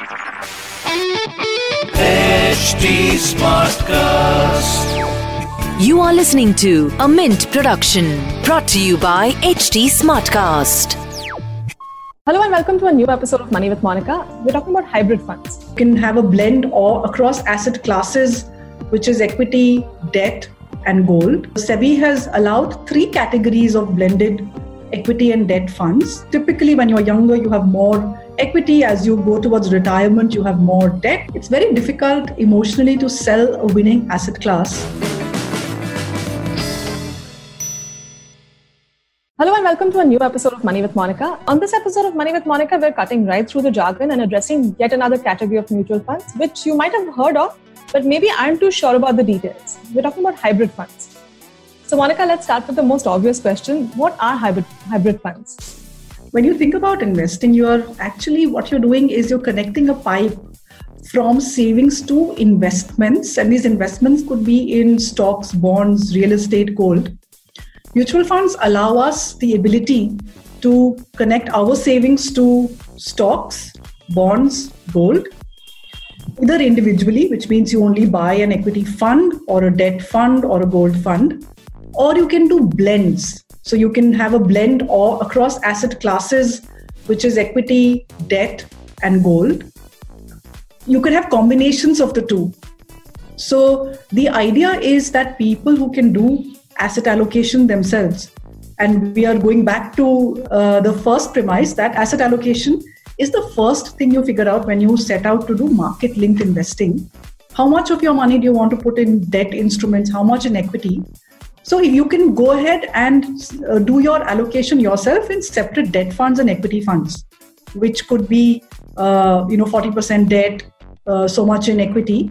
HT Smartcast. You are listening to a Mint production brought to you by HT Smartcast. Hello and welcome to a new episode of Money with Monica. We're talking about hybrid funds. You can have a blend or across asset classes, which is equity, debt, and gold. SEBI has allowed three categories of blended equity and debt funds. Typically, when you're younger, you have more equity. As you go towards retirement, you have more debt. It's very difficult emotionally to sell a winning asset class. Hello and welcome to a new episode of Money with Monica. On this episode of Money with Monica, we're cutting right through the jargon and addressing yet another category of mutual funds, which you might have heard of, but maybe aren't too sure about the details. We're talking about hybrid funds. So, Monica, let's start with the most obvious question What are hybrid, hybrid funds? When you think about investing, you are actually what you're doing is you're connecting a pipe from savings to investments, and these investments could be in stocks, bonds, real estate, gold. Mutual funds allow us the ability to connect our savings to stocks, bonds, gold, either individually, which means you only buy an equity fund or a debt fund or a gold fund, or you can do blends. So you can have a blend or across asset classes, which is equity, debt, and gold. You can have combinations of the two. So the idea is that people who can do asset allocation themselves, and we are going back to uh, the first premise that asset allocation is the first thing you figure out when you set out to do market linked investing. How much of your money do you want to put in debt instruments? How much in equity? So you can go ahead and uh, do your allocation yourself in separate debt funds and equity funds, which could be uh, you know 40% debt, uh, so much in equity,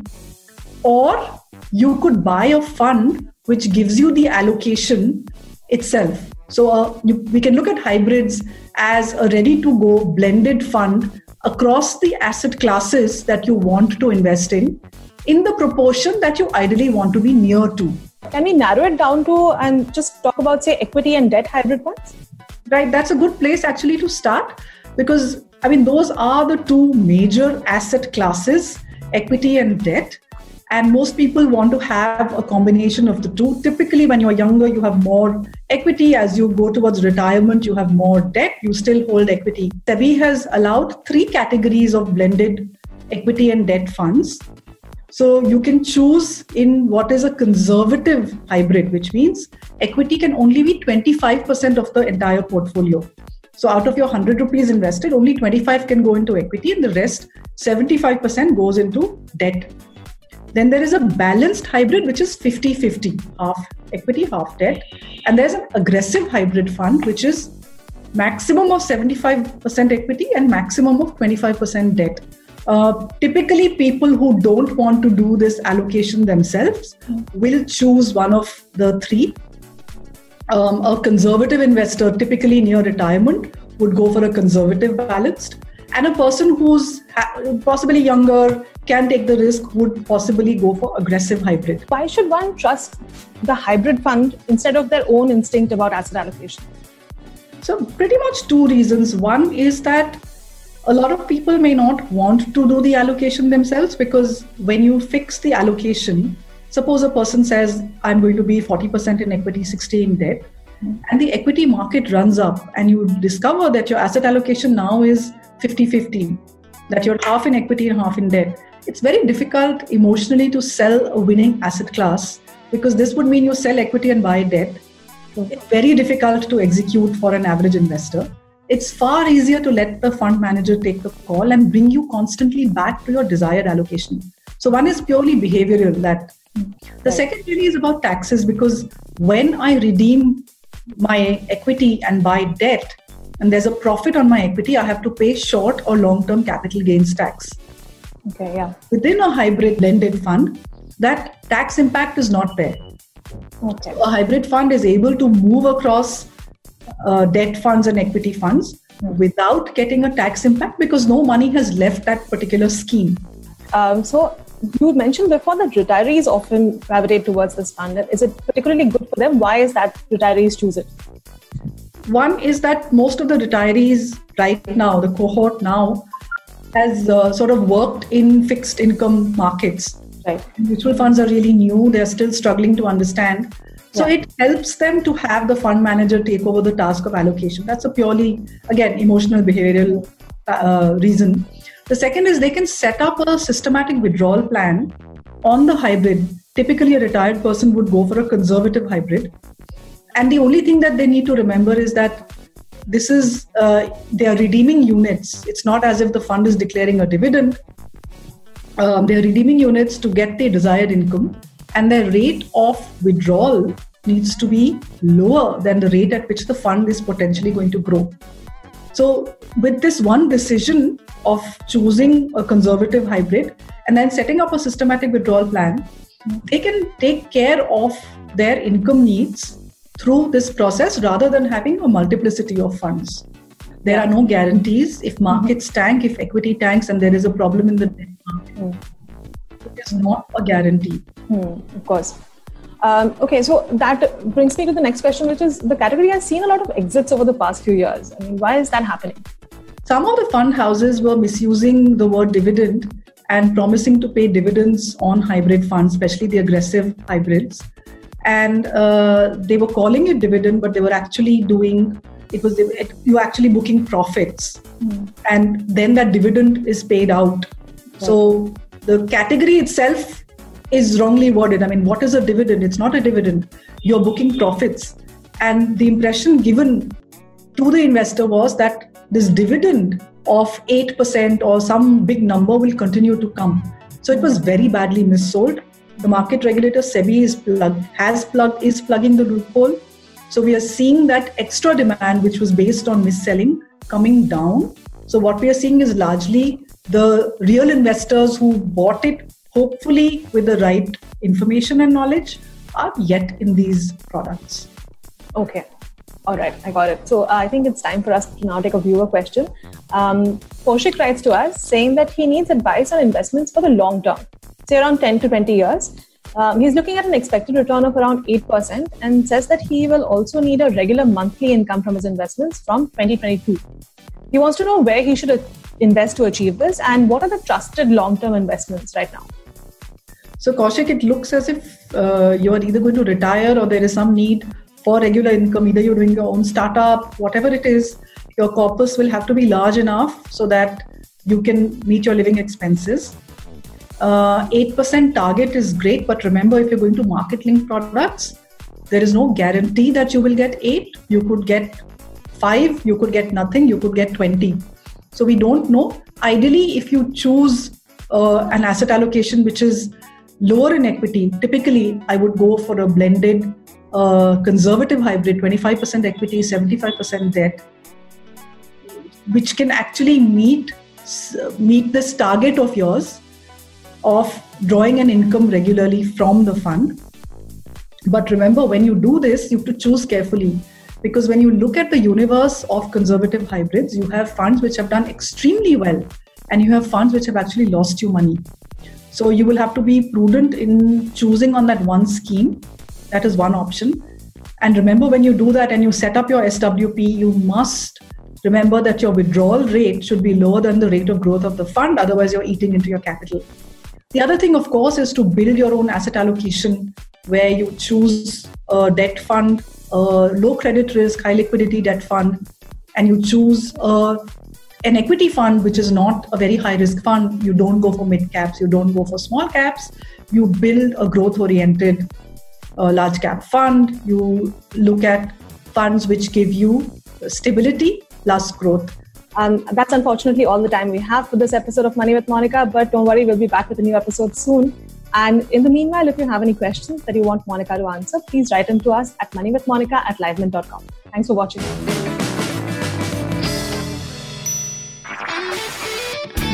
or you could buy a fund which gives you the allocation itself. So uh, you, we can look at hybrids as a ready-to-go blended fund across the asset classes that you want to invest in, in the proportion that you ideally want to be near to. Can we narrow it down to and just talk about, say, equity and debt hybrid funds? Right, that's a good place actually to start because I mean, those are the two major asset classes equity and debt. And most people want to have a combination of the two. Typically, when you're younger, you have more equity. As you go towards retirement, you have more debt. You still hold equity. SEBI has allowed three categories of blended equity and debt funds. So you can choose in what is a conservative hybrid, which means equity can only be 25% of the entire portfolio. So out of your 100 rupees invested, only 25 can go into equity and the rest 75% goes into debt. Then there is a balanced hybrid, which is 50 50, half equity, half debt. And there's an aggressive hybrid fund, which is maximum of 75% equity and maximum of 25% debt. Uh, typically, people who don't want to do this allocation themselves will choose one of the three. Um, a conservative investor, typically near retirement, would go for a conservative balanced, and a person who's possibly younger can take the risk would possibly go for aggressive hybrid. Why should one trust the hybrid fund instead of their own instinct about asset allocation? So, pretty much two reasons. One is that a lot of people may not want to do the allocation themselves because when you fix the allocation, suppose a person says, I'm going to be 40% in equity, 60 in debt, and the equity market runs up, and you discover that your asset allocation now is 50 50, that you're half in equity and half in debt. It's very difficult emotionally to sell a winning asset class because this would mean you sell equity and buy debt. It's very difficult to execute for an average investor it's far easier to let the fund manager take the call and bring you constantly back to your desired allocation. So one is purely behavioral that the second really is about taxes because when I redeem my equity and buy debt, and there's a profit on my equity, I have to pay short or long term capital gains tax. Okay, yeah. Within a hybrid blended fund, that tax impact is not there. Okay. A hybrid fund is able to move across uh, debt funds and equity funds without getting a tax impact because no money has left that particular scheme. Um, so you mentioned before that retirees often gravitate towards this fund. Is it particularly good for them? Why is that retirees choose it? One is that most of the retirees right now, the cohort now, has uh, sort of worked in fixed income markets. Right. Mutual funds are really new, they're still struggling to understand. So Yeah. it helps them to have the fund manager take over the task of allocation. That's a purely, again, emotional behavioral uh, reason. The second is they can set up a systematic withdrawal plan on the hybrid. Typically, a retired person would go for a conservative hybrid. And the only thing that they need to remember is that this is, uh, they are redeeming units. It's not as if the fund is declaring a dividend. Um, they're redeeming units to get the desired income, and their rate of withdrawal needs to be lower than the rate at which the fund is potentially going to grow. So, with this one decision of choosing a conservative hybrid and then setting up a systematic withdrawal plan, they can take care of their income needs through this process rather than having a multiplicity of funds. There are no guarantees. If markets mm-hmm. tank, if equity tanks, and there is a problem in the debt market, not a guarantee. Hmm, of course. Um, okay, so that brings me to the next question, which is the category has seen a lot of exits over the past few years. I mean, why is that happening? Some of the fund houses were misusing the word dividend and promising to pay dividends on hybrid funds, especially the aggressive hybrids. And uh, they were calling it dividend, but they were actually doing it was it, you actually booking profits, and then that dividend is paid out. So the category itself is wrongly worded. I mean, what is a dividend? It's not a dividend. You're booking profits, and the impression given to the investor was that this dividend of 8% or some big number will continue to come. So it was very badly missold. The market regulator SEBI is plugged, has plugged, is plugging the loophole. So we are seeing that extra demand, which was based on mis-selling, coming down. So what we are seeing is largely the real investors who bought it, hopefully with the right information and knowledge, are yet in these products. Okay. All right, I got it. So uh, I think it's time for us to now take a viewer question. Um, writes to us saying that he needs advice on investments for the long term, say around 10 to 20 years. Um, he's looking at an expected return of around 8% and says that he will also need a regular monthly income from his investments from 2022. He wants to know where he should invest to achieve this and what are the trusted long term investments right now. So, Kaushik, it looks as if uh, you are either going to retire or there is some need for regular income. Either you're doing your own startup, whatever it is, your corpus will have to be large enough so that you can meet your living expenses. Uh, 8% target is great, but remember if you're going to market link products, there is no guarantee that you will get 8. You could get 5, you could get nothing, you could get 20. So we don't know. Ideally, if you choose uh, an asset allocation which is lower in equity, typically I would go for a blended uh, conservative hybrid 25% equity, 75% debt, which can actually meet meet this target of yours of drawing an income regularly from the fund. But remember, when you do this, you have to choose carefully because when you look at the universe of conservative hybrids, you have funds which have done extremely well and you have funds which have actually lost you money. So you will have to be prudent in choosing on that one scheme. That is one option. And remember, when you do that and you set up your SWP, you must remember that your withdrawal rate should be lower than the rate of growth of the fund. Otherwise, you're eating into your capital. The other thing, of course, is to build your own asset allocation where you choose a debt fund, a low credit risk, high liquidity debt fund, and you choose a, an equity fund, which is not a very high risk fund. You don't go for mid caps, you don't go for small caps. You build a growth oriented uh, large cap fund. You look at funds which give you stability plus growth. Um, that's unfortunately all the time we have for this episode of Money with Monica, but don't worry, we'll be back with a new episode soon. And in the meanwhile, if you have any questions that you want Monica to answer, please write them to us at moneywithmonica at livemint.com. Thanks for watching.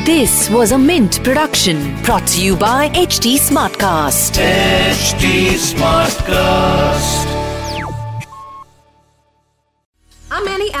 This was a Mint production brought to you by HT Smartcast. HT Smartcast.